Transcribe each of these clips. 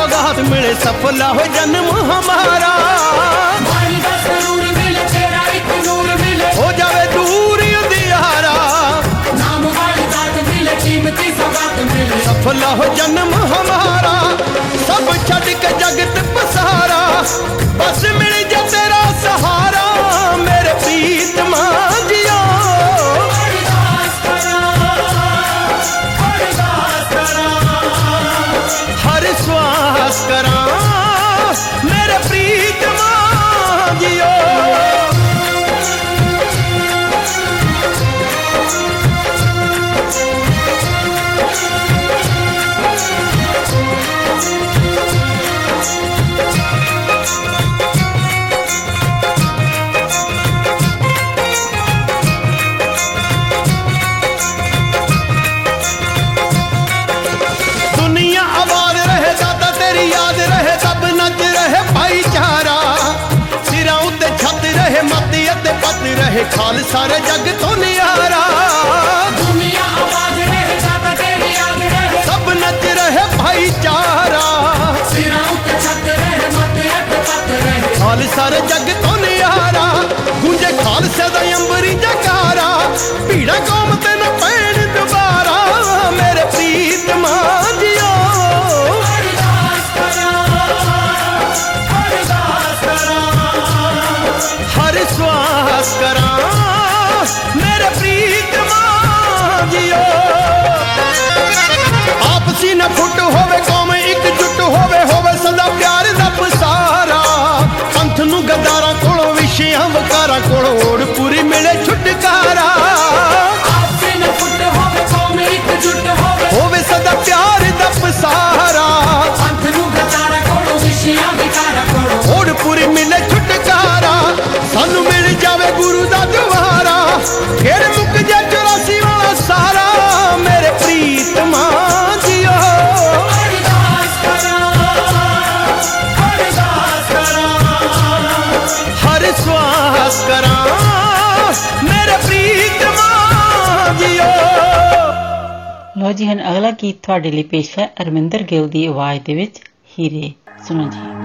ਕੀਮਤੀ ਸੌਗਾਤ ਮਿਲੇ ਸਫਲਾ ਹੋ ਜਨਮ ਹਮਾਰਾ ਮਾਈ ਦਾ ਸਰੂਰ ਮਿਲੇ ਤੇਰਾ ਇੱਕ ਨੂਰ ਮਿਲੇ ਹੋ ਜਾਵੇ ਦੂਰ ਹੀ ਅੰਧਿਆਰਾ ਨਾਮ ਵਾਲੀ ਦਾਤ ਮਿਲੇ सारे जग तो ਆਪਸੀ ਨਾ ਫੁੱਟ ਹੋਵੇ ਕੌਮ ਇੱਕ ਜੁੱਟ ਹੋਵੇ ਹੋਵੇ ਸਦਾ ਪਿਆਰ ਦਾ ਪਸਾਰਾ। ਸਾਨੂੰ ਗਦਾਰਾਂ ਕੋਲੋਂ ਵਿਸ਼ਿਆਂ ਵਕਾਰਾਂ ਕੋਲੋਂ ਓੜ ਪੂਰੀ ਮਿਲੇ ਛੁਟਕਾਰਾ। ਆਪਸੇ ਨਾ ਫੁੱਟ ਹੋਵੇ ਕੌਮ ਇਕਜੁੱਟ ਹੋਵੇ। ਹੋਵੇ ਸਦਾ ਪਿਆਰ ਦਾ ਪਸਾਰਾ। ਪੰਥ ਨੂੰ ਗਦਾਰਾ ਕੋਲੋਂ ਵਿਸ਼ਿਆਂ ਵਿਕਾਰਾ ਕੋਲੋਂ ਓੜ ਪੂਰੀ ਮਿਲੇ ਛੁਟਕਾਰਾ। ਸਾਨੂੰ ਮਿਲ ਜਾਵੇ ਗੁਰੂ ਦਾ ਦੁਆਰਾ। ਫਿਰ ਮੁੱਕ ਜਾ ਲੋ ਜੀ, ਹੁਣ ਅਗਲਾ ਗੀਤ ਤੁਹਾਡੇ ਲਈ ਪੇਸ਼ ਹੈ ਅਰਮਿੰਦਰ ਗਿੱਲ ਦੀ ਆਵਾਜ਼ ਦੇ ਵਿੱਚ, ਹੀਰੇ। ਸੁਣੋ ਜੀ।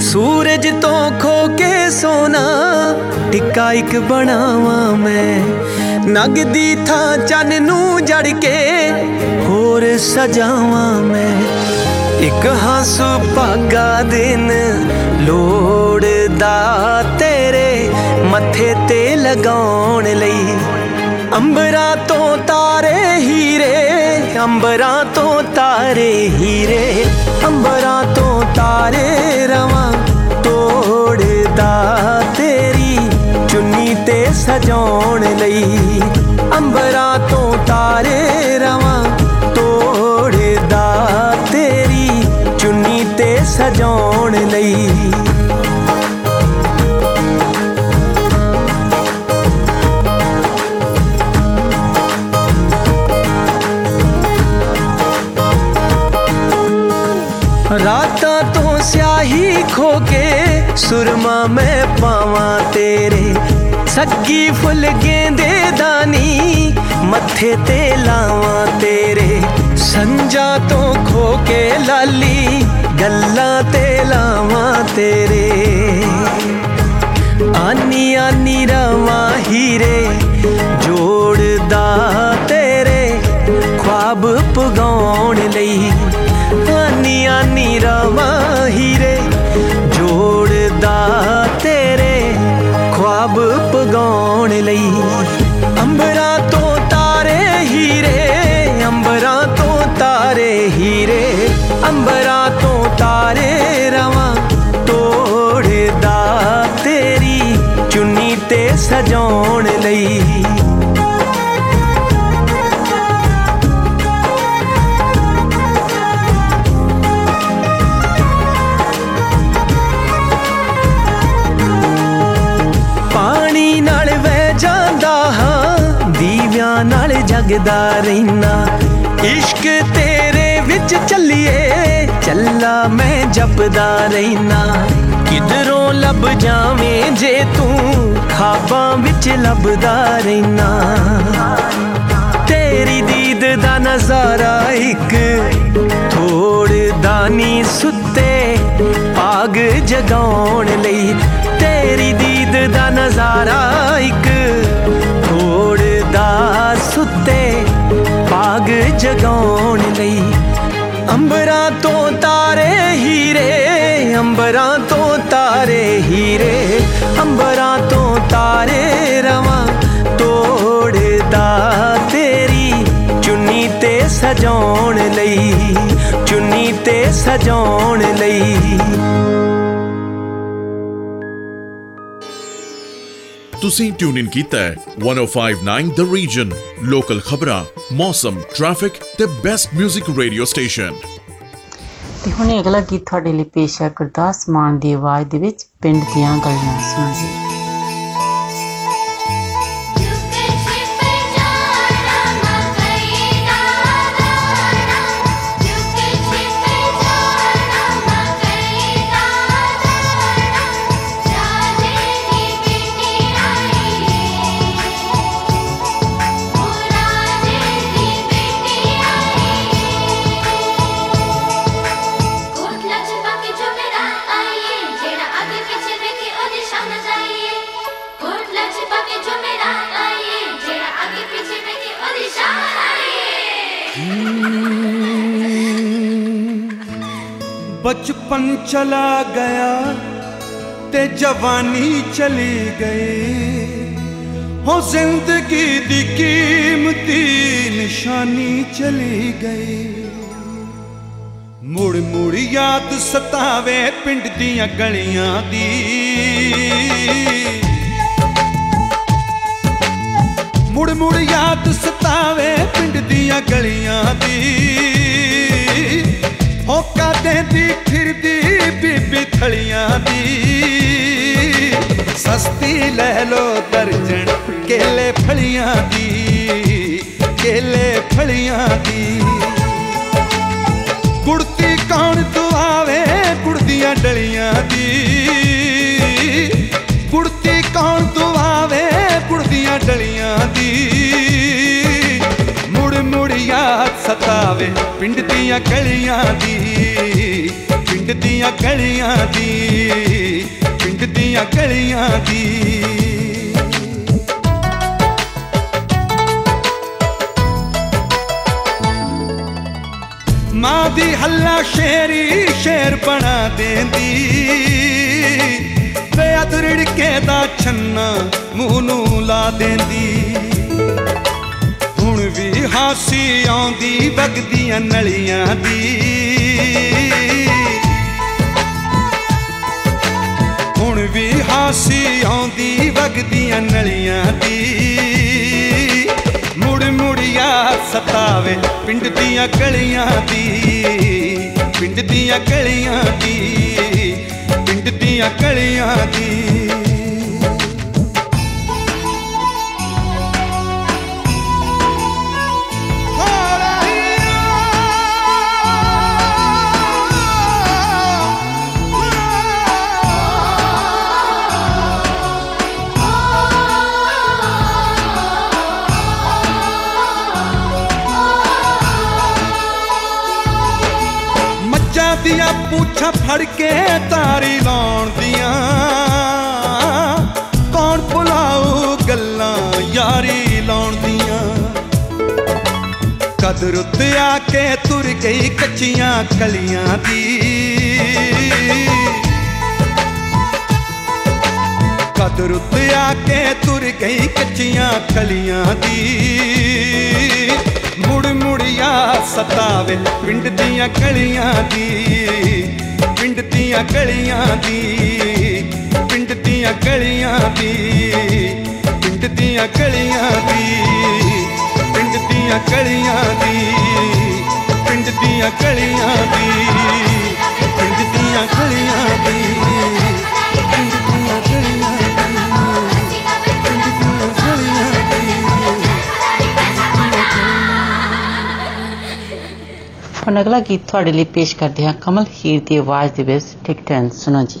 ਸੂਰਜ ਤੋਂ ਖੋ ਕੇ ਸੋਨਾ, ਟਿੱਕਾ ਇੱਕ ਬਣਾਵਾਂ ਮੈਂ। ਨਗ ਦੀ ਥਾਂ ਚੰਨ ਨੂੰ ਜੜ ਕੇ। ਹੋਰ ਸਜਾਵਾਂ ਮੈਂ ਇੱਕ ਹੰਸੂ ਭਾਗਾ ਦਿਨ। ਲੋੜਦਾ ਤੇਰੇ ਮੱਥੇ ਤੇ ਲਗਾਉਣ ਲਈ। ਅੰਬਰਾਂ ਤੋਂ ਤਾਰੇ ਹੀਰੇ, ਅੰਬਰਾਂ ਤੋਂ ਤਾਰੇ ਹੀਰੇ। ਅੰਬਰਾਂ ਤੋਂ ਤਾਰੇ ਰਵਾਂ ਤੋੜਦਾ ਤੇਰੀ ਚੁੰਨੀ ਤੇ ਸਜਾਉਣ ਲਈ ਅੰਬਰਾਂ ਤੋਂ ਤਾਰੇ ਰਵਾਂ ਤੋੜਦਾ ਤੇਰੀ ਚੁੰਨੀ ਤੇ ਸਜਾਉਣ ਲਈ ਰਾਤਾਂ ਤੋਂ ਸਿਆਹੀ ਖੋ ਕੇ ਸੁਰਮਾ ਮੈਂ ਪਾਵਾਂ ਤੇਰੇ ਸੱਗੀ ਫੁੱਲ ਗੇਂਦੇ ਦਾਨੀ, ਮੱਥੇ ਤੇ ਲਾਵਾਂ ਤੇਰੇ, ਸੰਜਾ ਤੋਂ ਖੋ ਕੇ ਲਾਲੀ, ਗੱਲਾਂ ਤੇ ਲਾਵਾਂ ਤੇਰੇ। ਆਨੀ ਆਨੀ ਰਵਾਂ ਹੀਰੇ, ਜੋੜਦਾ ਤੇਰੇ, ਖੁਆਬ ਪਗਾਉਣ ਲਈ। ਆਨੀ ਆਨੀ ਰਵਾਂ ਹੀਰੇ, ਜੋੜਦਾ ਨਾਲ ਜਗਦਾ ਰਹਿਣਾ ਇਸ਼ਕ ਤੇਰੇ ਵਿੱਚ ਚੱਲੀਏ, ਚੱਲਾ ਮੈਂ ਜਪਦਾ ਰਹਿਣਾ ਕਿਧਰੋਂ ਲੱਭ ਜਾਵੇਂ ਜੇ ਤੂੰ ਖਾਬਾਂ ਵਿੱਚ ਲੱਭਦਾ ਰਹਿਣਾ ਤੇਰੀ ਦੀਦ ਦਾ ਨਜ਼ਾਰਾ ਇੱਕ ਥੋੜਦਾ ਨੀ ਸੁੱਤੇ ਪਾਗ ਜਗਾਉਣ ਲਈ। ਤੇਰੀ ਦੀਦ ਦਾ ਨਜ਼ਾਰਾ ਇੱਕ ਥੋੜਦਾ ਸੁੱਤੇ ਪਾਗ ਜਗਾਉਣ ਲਈ। ਅੰਬਰਾਂ ਤੋਂ ਤਾਰੇ ਹੀਰੇ, ਅੰਬਰਾਂ ਤੋਂ ਤਾਰੇ ਹੀਰੇ, ਅੰਬਰਾਂ ਤੋਂ ਤਾਰੇ ਰਵਾਂ ਤੋੜਦਾ ਤੇਰੀ। ਚੁੰਨੀ ਤੇ ਸਜਾਉਣ ਲਈ, ਚੁੰਨੀ ਤੇ ਸਜਾਉਣ ਲਈ। ਤੁਸੀਂ ਟਿਊਨ ਇਨ ਕੀਤਾ ਹੈ। 1059 ਦ ਰੀਜਨ ਲੋਕਲ ਖਬਰਾਂ ਮੌਸਮ ਟ੍ਰੈਫਿਕ ਤੇ ਬੈਸਟ 뮤직 ਰੇਡੀਓ ਸਟੇਸ਼ਨ ਤੇ ਹੁਣ ਅਗਲਾ ਗੀਤ ਤੁਹਾਡੇ ਲਈ ਪੇਸ਼ ਹੈ ਗੁਰਦਾਸ ਮਾਨ ਦੀ ਆਵਾਜ਼ ਦੇ ਵਿੱਚ, ਪਿੰਡ ਦੀਆਂ ਗੱਲਾਂ ਸੁਣੋ ਜੀ ਚਲਾ ਗਿਆ ਤੇ ਜਵਾਨੀ ਚਲੀ ਗਈ ਹੋ ਜ਼ਿੰਦਗੀ ਦੀ ਕੀਮਤੀ ਨਿਸ਼ਾਨੀ ਚਲੀ ਗਈ ਮੁੜ ਮੁੜ ਯਾਦ ਸਤਾਵੇ ਪਿੰਡ ਦੀਆਂ ਗਲੀਆਂ ਦੀ ਮੁੜ ਮੁੜ ਯਾਦ ਸਤਾਵੇ ਪਿੰਡ ਦੀਆਂ ਗਲੀਆਂ ਦੀ ਹੋ ਕਾਦੇ ਦੀ ਫਿਰਦੀ ਬੀਬੀ ਥਲੀਆਂ ਦੀ ਸਸਤੀ ਲੈ ਲੋ ਦਰਜਣ ਕੇਲੇ ਫਲੀਆਂ ਦੀ ਕੇਲੇ ਫਲੀਆਂ ਦੀ ਕੁੜਤੀ ਕੌਣ ਦੁਆਵੇ ਕੁੜਦੀਆਂ ਡਲੀਆਂ ਦੀ ਕੁੜਤੀ ਕੌਣ ਦੁਆਵੇ ਕੁੜਦੀਆਂ ਡਲੀਆਂ ਦੀ ਮੁੜ ਮੁੜ ਯਾਦ ਸਤਾਵੇ ਪਿੰਡ ਦੀਆਂ ਗਲੀਆਂ ਦੀ, ਪਿੰਡ ਦੀਆਂ ਗਲੀਆਂ ਦੀ, ਪਿੰਡ ਦੀਆਂ ਗਲੀਆਂ ਦੀ। ਮਾਂ ਦੀ ਹੱਲਾ ਸ਼ੇਰੀ ਸ਼ੇਰ ਬਣਾ ਦੇਂਦੀ ਵੇ ਅਦਰੜ ਕੇ ਦਾ ਛੰਨਾ ਮੂੰਹ ਨੂੰ ਲਾ ਦੇਂਦੀ। ਹੁਣ ਹਾਸੀ ਆਉਂਦੀ, ਵਗਦੀਆਂ ਨਲੀਆਂ ਦੀ। ਹੁਣ ਵੀ ਹਾਸੀ ਆਉਂਦੀ, ਵਗਦੀਆਂ ਨਲੀਆਂ ਦੀ। ਮੁੜ ਮੁੜ ਯਾਦ ਸਤਾਵੇ ਪਿੰਡ ਦੀਆਂ ਗਲੀਆਂ ਦੀ, ਪਿੰਡ ਦੀਆਂ ਗਲੀਆਂ ਦੀ, ਪਿੰਡ ਦੀਆਂ ਗਲੀਆਂ ਦੀ। ਪੂਛਾਂ ਫੜ ਕੇ ਤਾਰੀ ਲਾਉਣ ਦੀਆਂ। ਕੌਣ ਭੁਲਾਊ ਗੱਲਾਂ ਯਾਰੀ ਲਾਉਣ ਦੀਆਂ। ਕਦਰ ਉੱਤੇ ਆ ਕੇ ਤੁਰ ਗਈ ਕੱਚੀਆਂ ਕਲੀਆਂ ਦੀ। ਕਦਰ ਉੱਤੇ ਆ ਕੇ ਤੁਰ ਗਈ ਕੱਚੀਆਂ ਕਲੀਆਂ ਦੀ। ਮੁੜ ਮੁੜ ਯਾਦ ਸਤਾਵੇ ਪਿੰਡ ਦੀਆਂ ਗਲੀਆਂ ਦੀ। ਪਿੰਡ ਦੀਆਂ ਗਲੀਆਂ ਦੀ, ਪਿੰਡ ਦੀਆਂ ਗਲੀਆਂ ਦੀ, ਪਿੰਡ ਦੀਆਂ ਗਲੀਆਂ ਦੀ, ਪਿੰਡ ਦੀਆਂ ਗਲੀਆਂ ਦੀ, ਪਿੰਡ ਦੀਆਂ ਗਲੀਆਂ ਦੀ, ਪਿੰਡ ਦੀਆਂ ਗਲੀਆਂ ਦੀ। ਹੁਣ ਅਗਲਾ ਗੀਤ ਤੁਹਾਡੇ ਲਈ ਪੇਸ਼ ਕਰਦੇ ਹਾਂ ਕਮਲ ਹੀਰ ਦੀ ਆਵਾਜ਼ ਦੇ ਵਿੱਚ ਟਿਕ ਟੈਨ ਸੁਣੋ ਜੀ।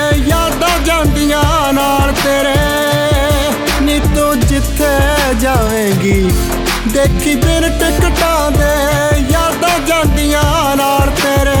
ਜਾਂਦੀਆਂ ਨਾਲ ਤੇਰੇ। ਨੀ ਤੂੰ ਜਿੱਥੇ ਜਾਵੇਂਗੀ, ਦੇਖੀ ਬਿਨ ਟਿਕਟਾਂ ਦੇ। ਯਾਦਾਂ ਜਾਂਦੀਆਂ ਨਾਲ ਤੇਰੇ।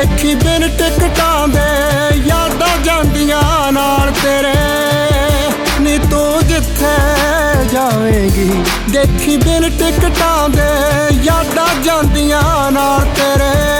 ਦੇਖੀ ਬਿਨ ਟਿਕਟਾਂ ਦੇ, ਯਾਦਾਂ ਜਾਂਦੀਆਂ ਨਾਲ ਤੇਰੇ। ਨੀ ਤੂੰ ਜਿੱਥੇ ਜਾਵੇਂਗੀ, ਦੇਖੀ ਬਿਨ ਟਿਕਟਾਂ ਦੇ, ਯਾਦਾਂ ਜਾਂਦੀਆਂ ਨਾਲ ਤੇਰੇ।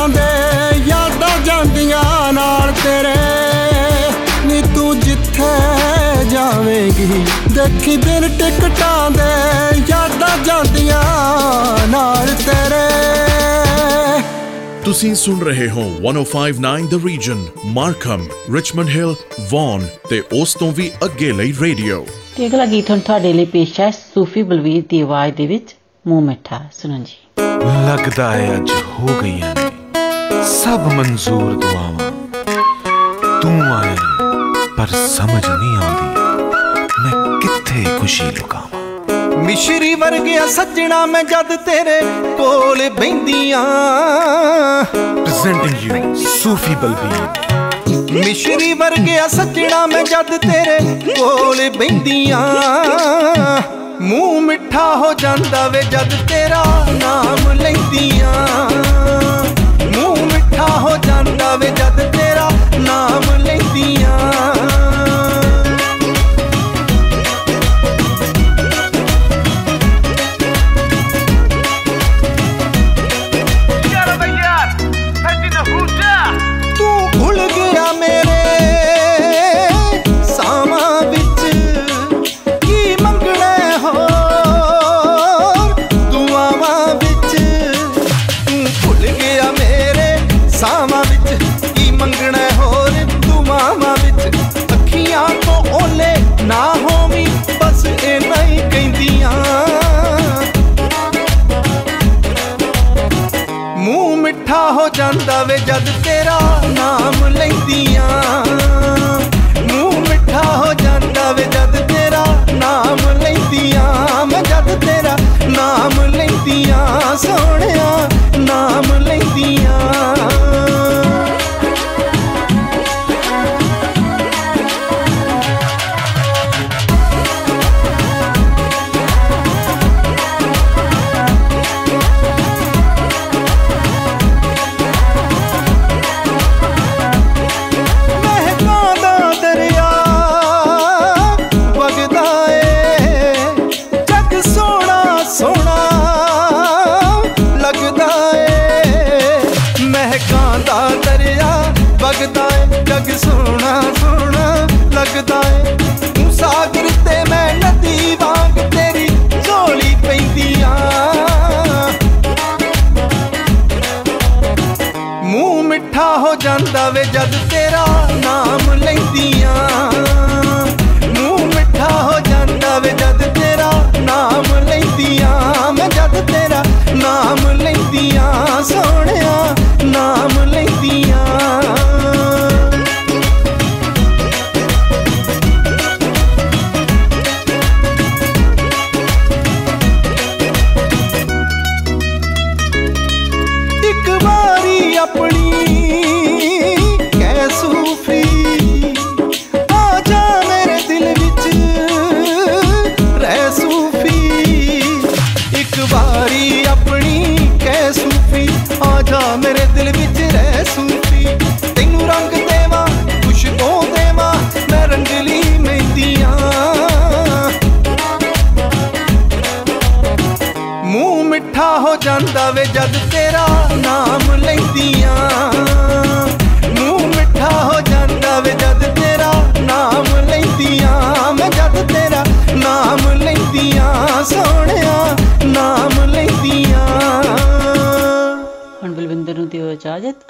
ਜਾਵੇਂਗੀ ਦੇਖੀ ਬਿਨ ਟਿਕਟਾਂ ਦੇ ਯਾਦਾਂ ਜਾਂਦੀਆਂ ਨਾਲ ਤੇਰੇ। ਤੁਸੀਂ ਸੁਣ ਰਹੇ ਹੋ 1059 the region Markham Richmond Hill Vaughan ਤੇ ਉਸ ਤੋਂ ਵੀ ਅੱਗੇ ਲਈ ਰੇਡੀਓ ਤੇ ਅਗਲਾ ਗੀਤ ਹੁਣ ਤੁਹਾਡੇ ਲਈ ਪੇਸ਼ ਹੈ ਸੂਫੀ ਬਲਵੀਰ ਦੀ ਆਵਾਜ਼ ਦੇ ਵਿੱਚ ਮੂੰਹ ਮਿੱਠਾ ਸੁਣੋ ਜੀ। ਲੱਗਦਾ ਹੈ ਅੱਜ ਹੋ ਗਈਆਂ ਨੇ ਸਭ ਮਨਜ਼ੂਰ ਦੁਆਵਾਂ। ਤੂੰ ਆਏ ਪਰ ਸਮਝ ਨਹੀਂ ਆਉਂਦੀ। ਕਿੱਥੇ ਖੁਸ਼ੀ ਲੁਕਾਵਾਂ। ਮਿਸ਼ਰੀ ਵਰਗਿਆ ਸੱਜਣਾ ਮੈਂ ਜਦ ਤੇਰੇ ਕੋਲ ਬੈੰਦੀਆਂ। Presenting you Sufi Balbir. ਮਿਸ਼ਰੀ ਵਰਗਿਆ ਸੱਜਣਾ ਮੈਂ ਜਦ ਤੇਰੇ ਕੋਲ ਬੈੰਦੀਆਂ। ਮੂੰਹ ਮਿੱਠਾ ਹੋ ਜਾਂਦਾ ਵੇ ਜਦ ਤੇਰਾ ਨਾਮ ਲੈਂਦੀਆਂ। ਸੋਹਣਾ ਸੋਹਣਾ ਲੱਗਦਾ ਏ। ਤੂੰ ਸਾਗਰ ਤੇ ਮੈਂ ਨਦੀ ਵਾਂਗ ਤੇਰੀ ਝੋਲੀ ਪੈਂਦੀਆਂ ਮੂੰਹ ਮਿੱਠਾ ਹੋ ਜਾਂਦਾ ਵੇ ਜਦ ਤੇਰਾ ਨਾਮ ਲੈਂਦੀਆਂ ਮੂੰਹ ਮਿੱਠਾ ਹੋ ਜਾਂਦਾ ਵੇ ਜਦ ਤੇਰਾ ਨਾਮ ਲੈਂਦੀਆਂ ਮੈਂ ਜਦ ਤੇਰਾ ਨਾਮ ਲੈਂਦੀਆਂ ਸੋਹਣਿਆ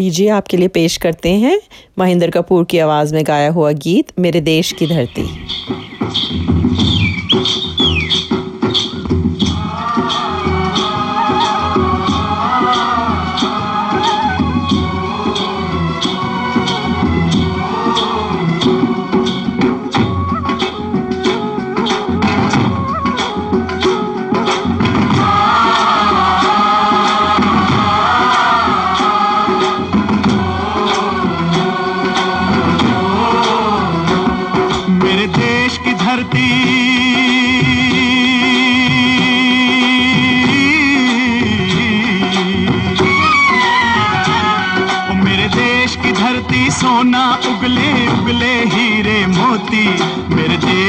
लीजिए आपके लिए पेश करते हैं महेंद्र कपूर की आवाज़ में गाया हुआ गीत, मेरे देश की धरती।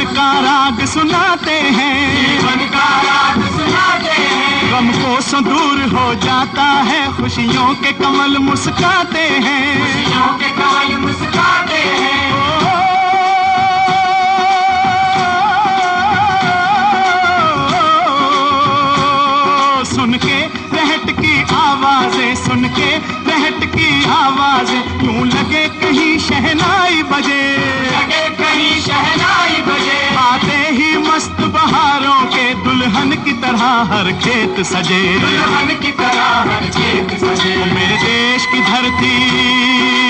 जीवन का राग सुनाते हैं। जीवन का राग सुनाते हैं। गम को सो दूर हो जाता है खुशियों के कमल मुस्काते हैं। खुशियों के कमल मुस्काते हैं। सुन के रहट की आवाज़ें सुन के रहट की आवाज़ यूँ लगे कहीं शहनाई बजे। लगे कहीं शहनाई बजे। आते ही मस्त बहारों के दुल्हन की तरह हर खेत सजे। दुल्हन की तरह हर खेत सजे। मेरे देश की धरती।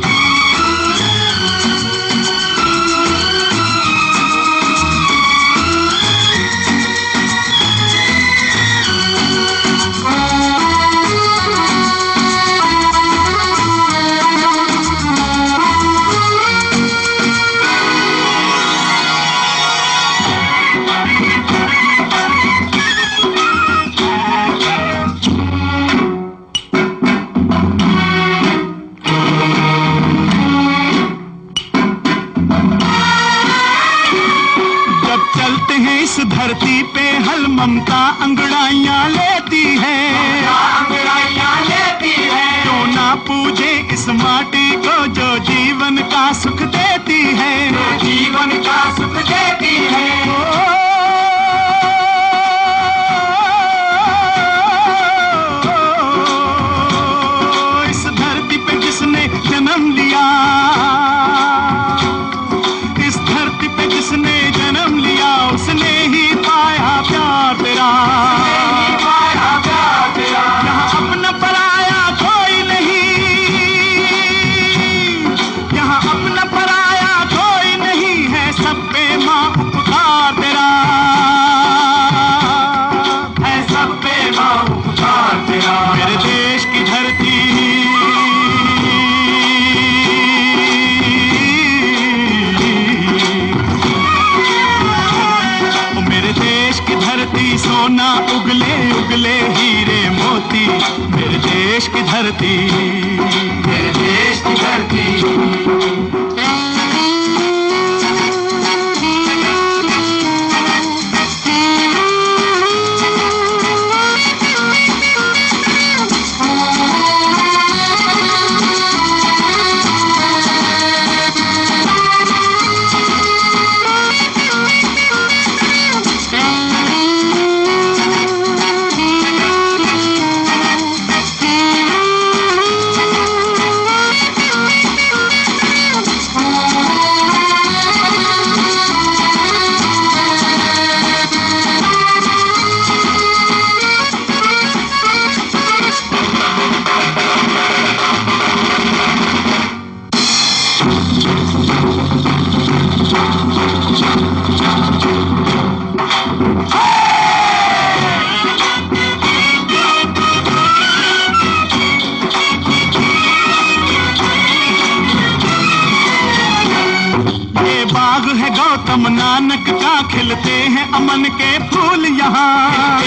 अचानक क्या खिलते हैं अमन के फूल यहाँ?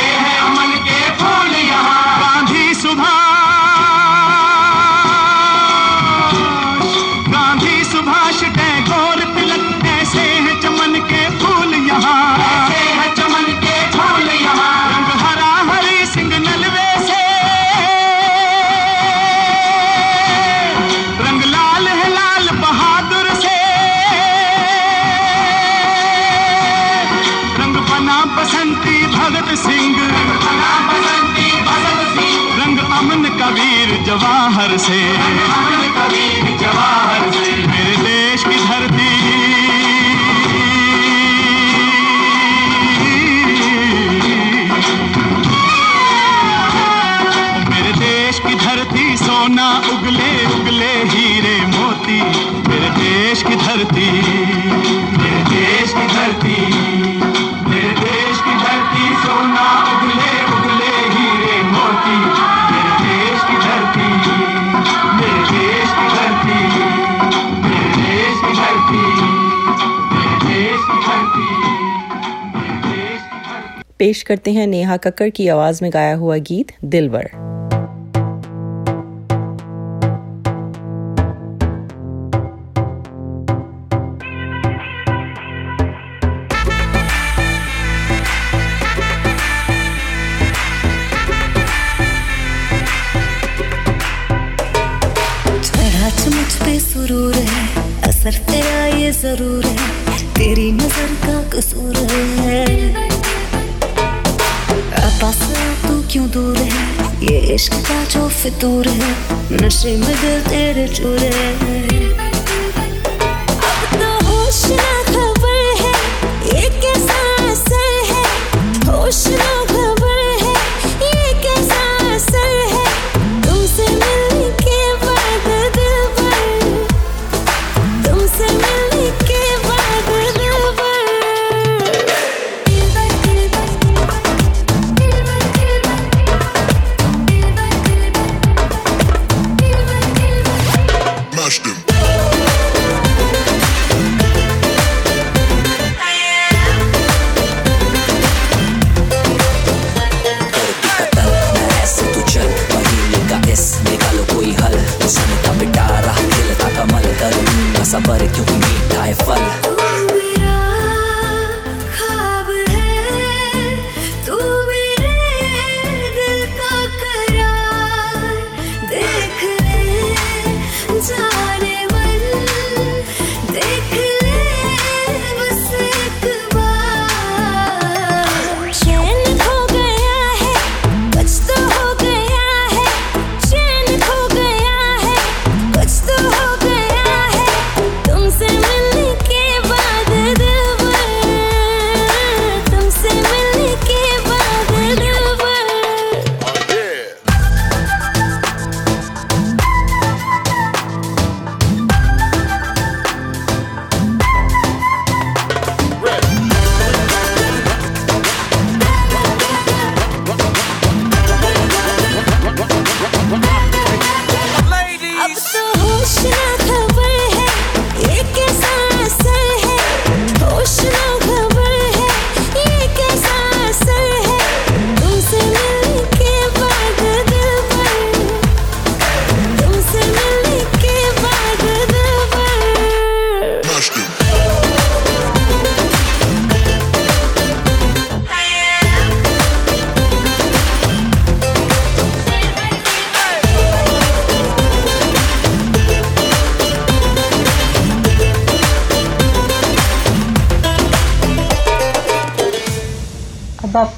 अमन के फूल यहाँ। गांधी सुधा से। पेश करते हैं नेहा कक्कर की आवाज़ में गाया हुआ गीत दिलवर तेरा ये ज़रूर है, तेरी नज़र का कसूर है। फासला तू क्यों दूर है? ये इश्क का जो फितूर है, नशे में दिल तेरे चूरे।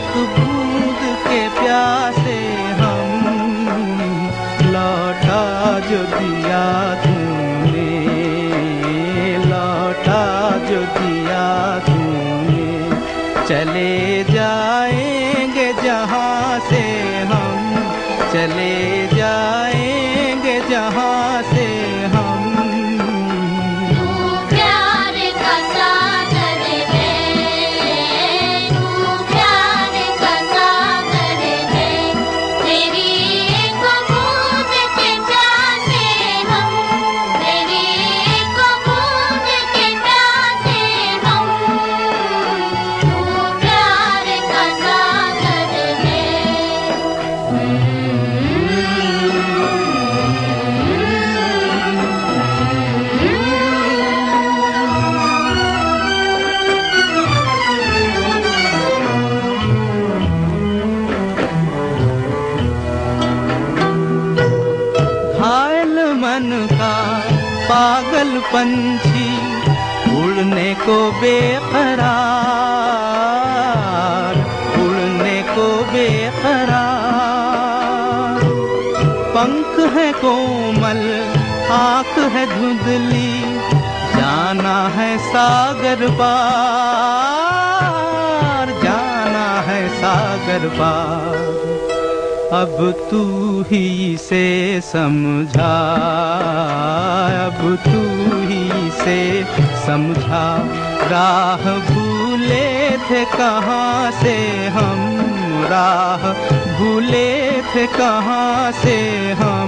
एक बूंद के प्यासे हम लौटा जो दिया तूने लौटा जो दिया तूने। चले कहाँ से हम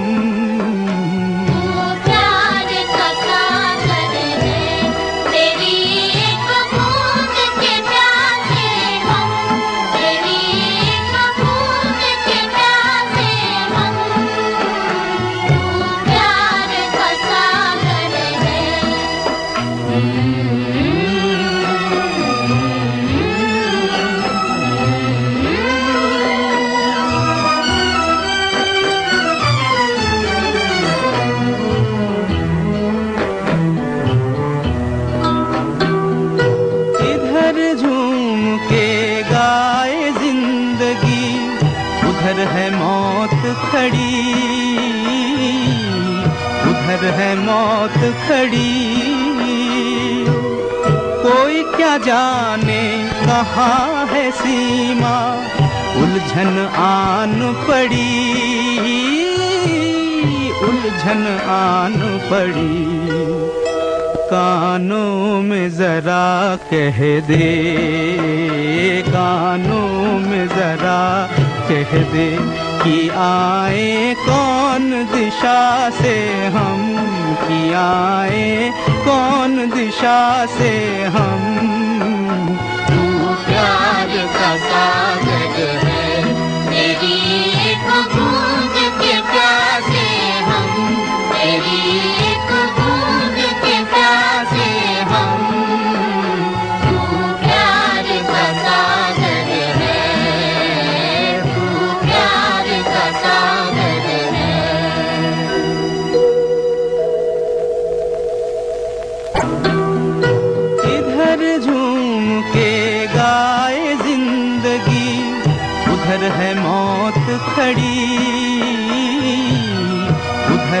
के गाए ज़िंदगी, उधर है मौत खड़ी। उधर है मौत खड़ी। कोई क्या जाने कहाँ है सीमा, उलझन आन पड़ी। उलझन आन पड़ी। कानों में जरा कह दे, कानों में जरा कह दे कि आए कौन दिशा से हम, कि आए कौन दिशा से हम। तू प्यार का सागर है तेरी एक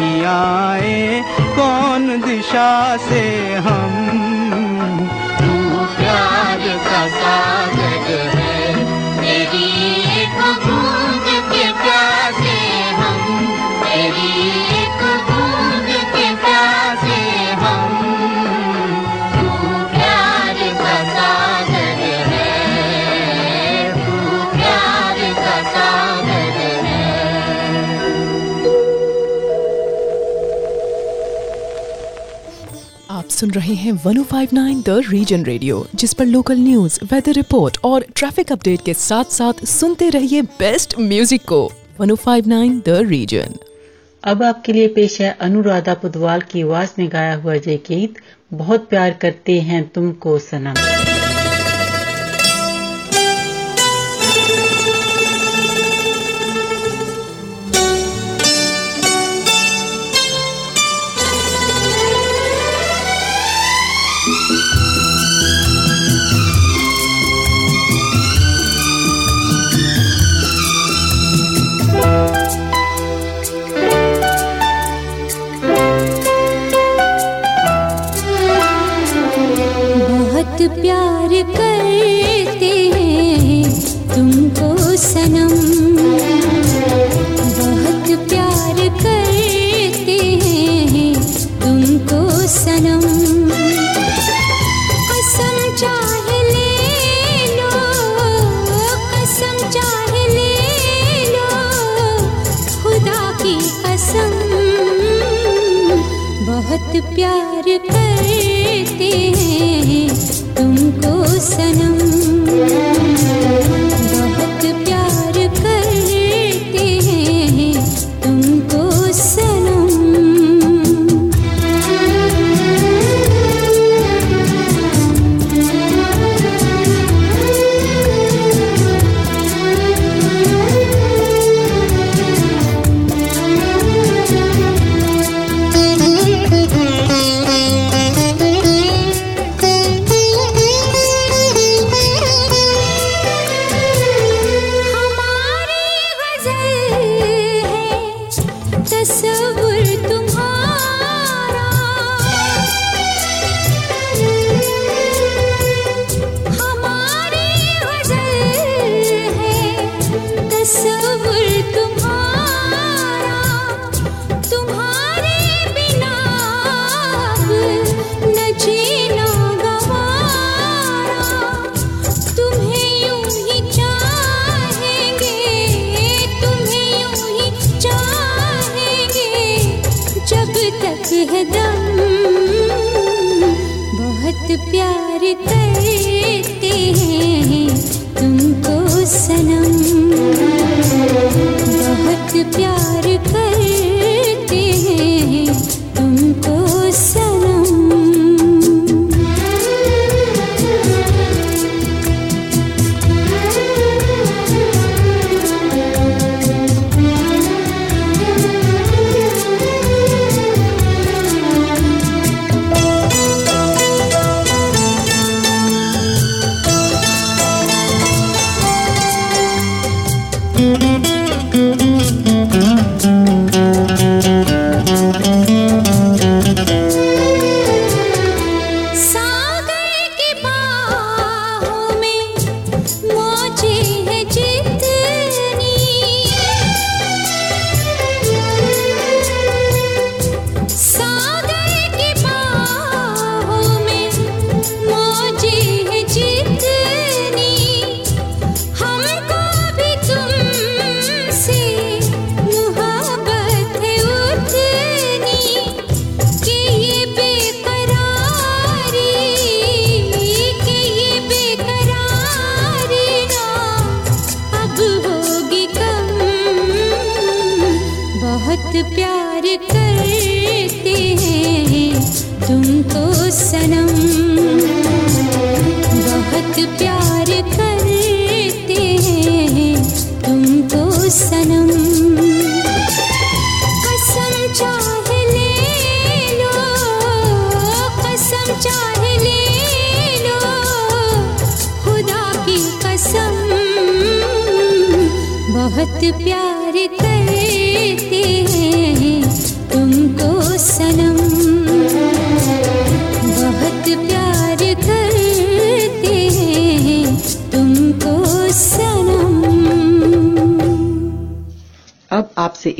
कि आए कौन दिशा से हम? प्यार का सागर है मेरी एक सुन रहे हैं 1059 द रीजन रेडियो जिस पर लोकल न्यूज़ वेदर रिपोर्ट और ट्रैफ़िक अपडेट के साथ साथ सुनते रहिए बेस्ट म्यूज़िक को। 1059 द रीजन अब आपके लिए पेश है अनुराधा पुदवाल की आवाज़ में गाया हुआ ये गीत, बहुत प्यार करते हैं तुमको सनम। प्यार करते हैं। तुमको सनम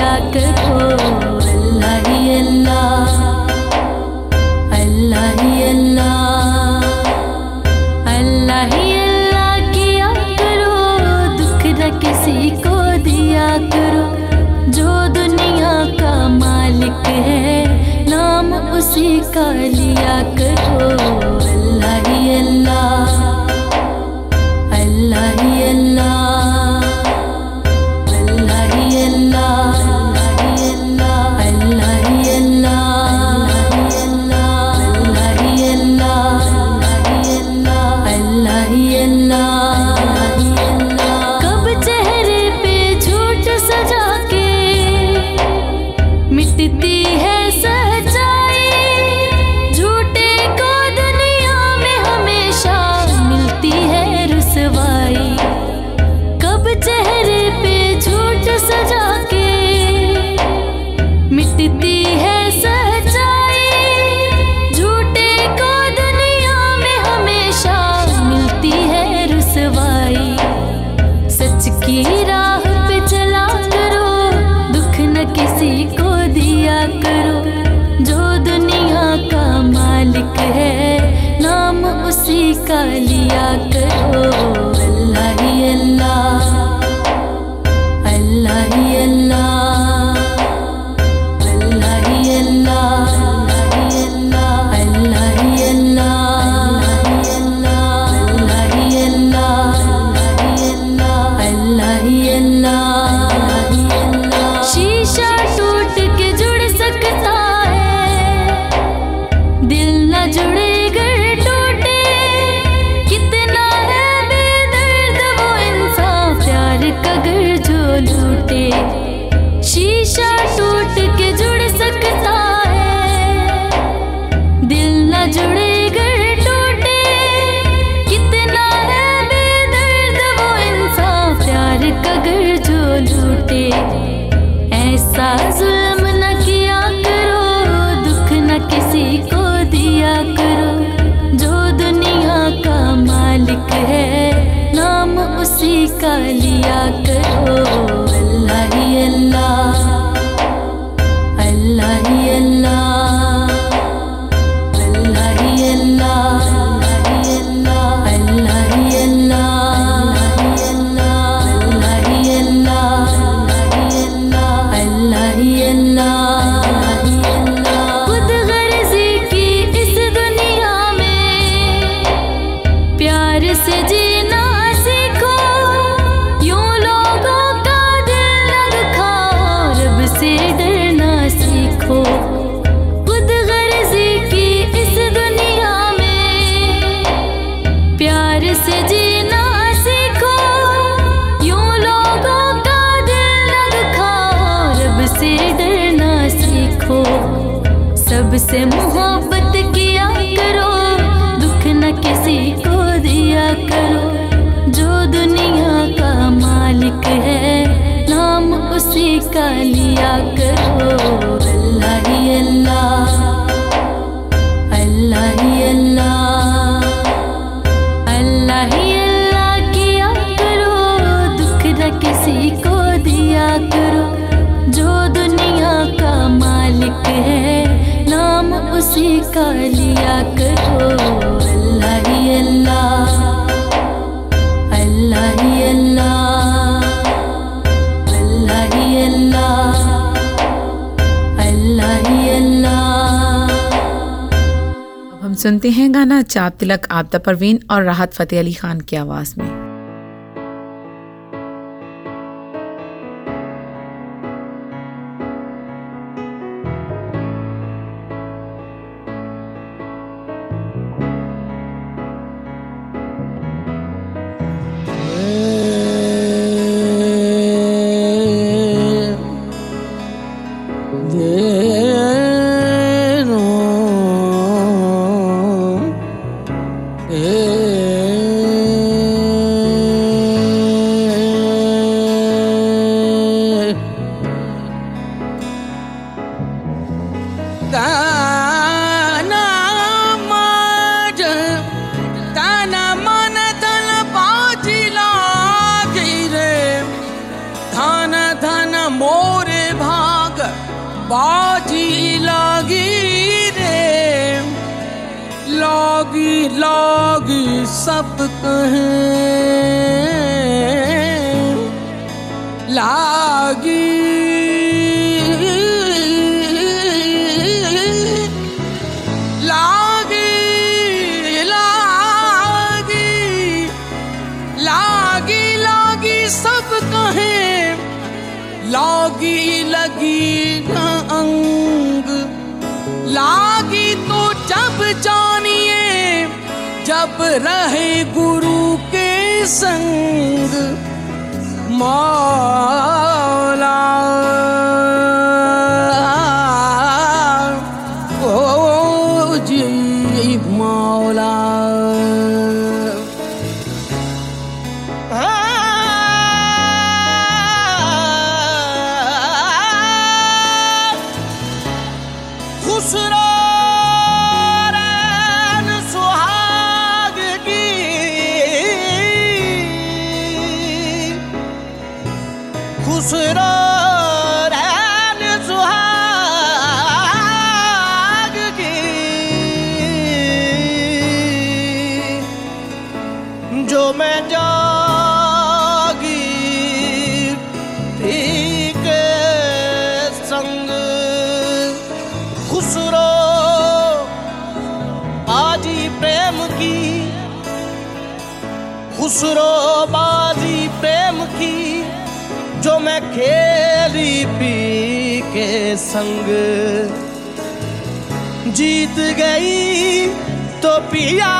करो, अल्लाह अल्लाह अल्लाह किया करो, दुख किसी को दिया करो, जो दुनिया का मालिक है, नाम उसी का लिया करो, अल्लाह ही अल्लाह। करो जो दुनिया का मालिक है नाम उसी का लिया करो सबसे मोहब्बत किया करो, दुख न किसी को दिया करो। जो दुनिया का मालिक है, नाम उसी का लिया करो। अल्लाह ही अल्लाह। का लिया करो। अल्लाह ही अल्लाह। अल्लाह ही अल्लाह। अल्लाह ही अल्लाह। अल्लाह ही अल्लाह। अब हम सुनते हैं गाना चाप तिलक आपदा परवीन और राहत फतेह अली खान की आवाज़ में। बाजी लागी रे। लागी लागी सब कहें। लागी जानिए जब रहे गुरु के संग मौला। संग जीत गई तो पिया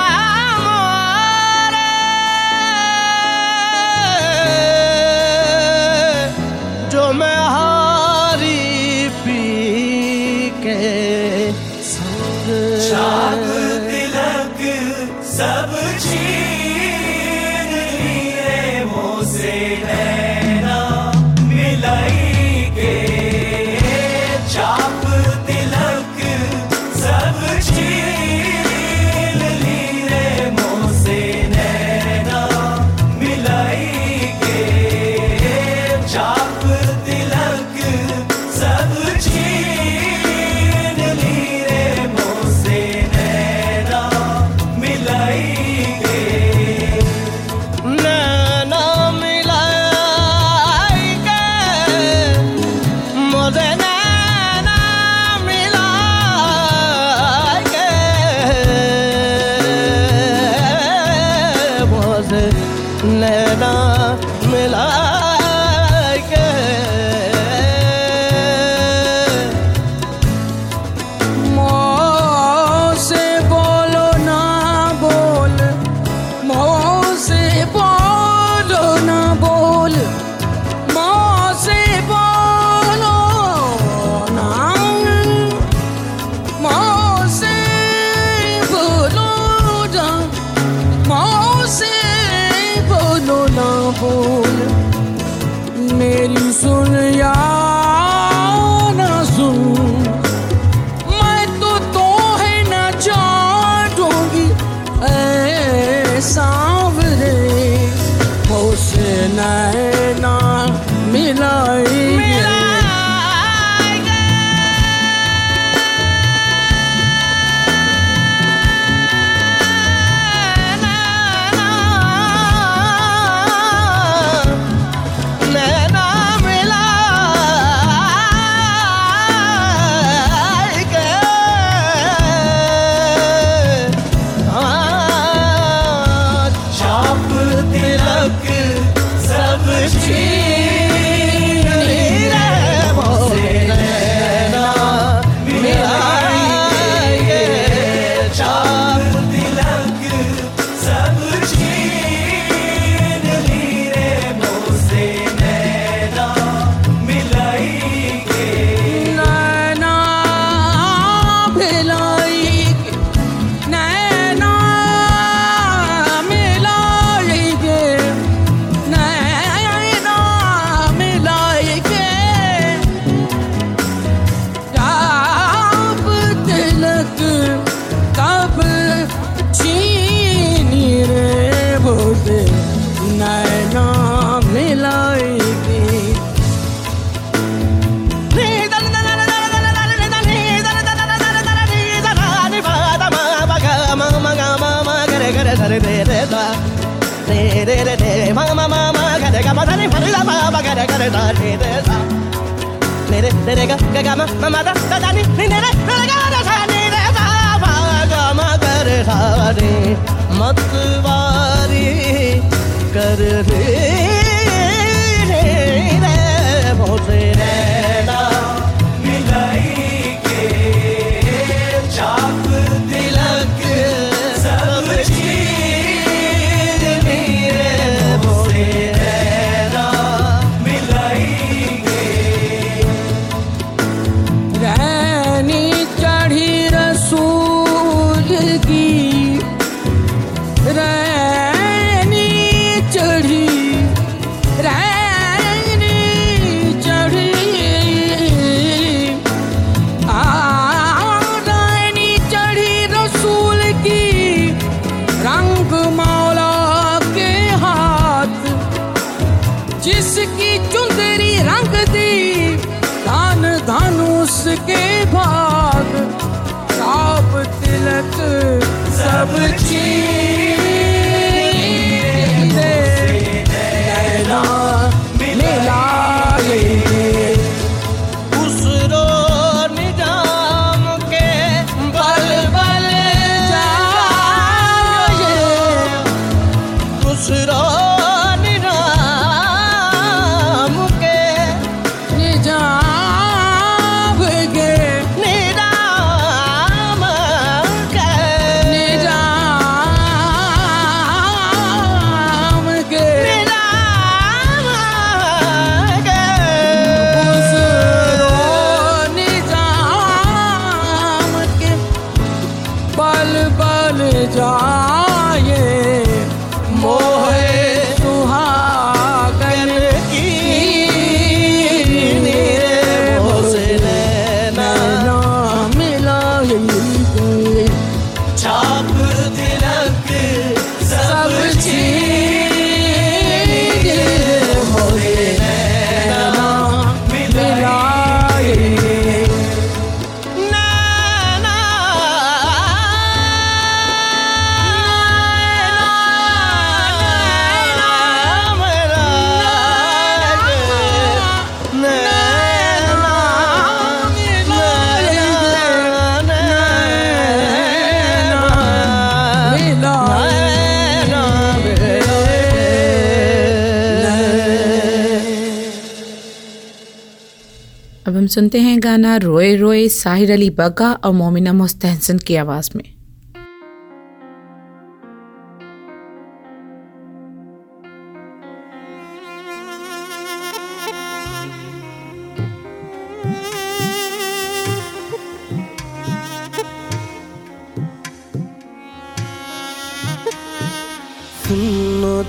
सुनते हैं गाना रोए रोए साहिर अली बग्गा और मोमिना मुस्तहसन की आवाज़ में।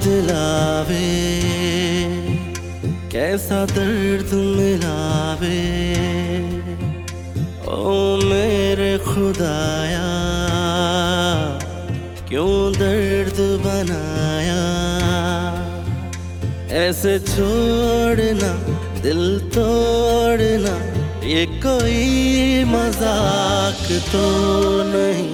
दिलावे, कैसा दर कोई मज़ाक तो नहीं।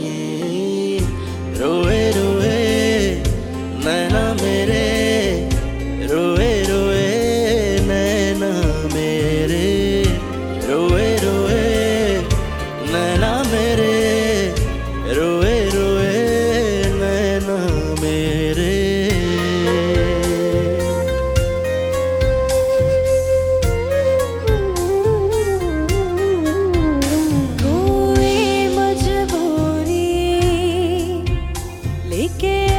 দিকে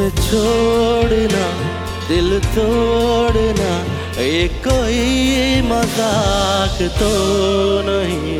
ऐसे छोड़ना दिल तोड़ना ये कोई मज़ाक तो नहीं।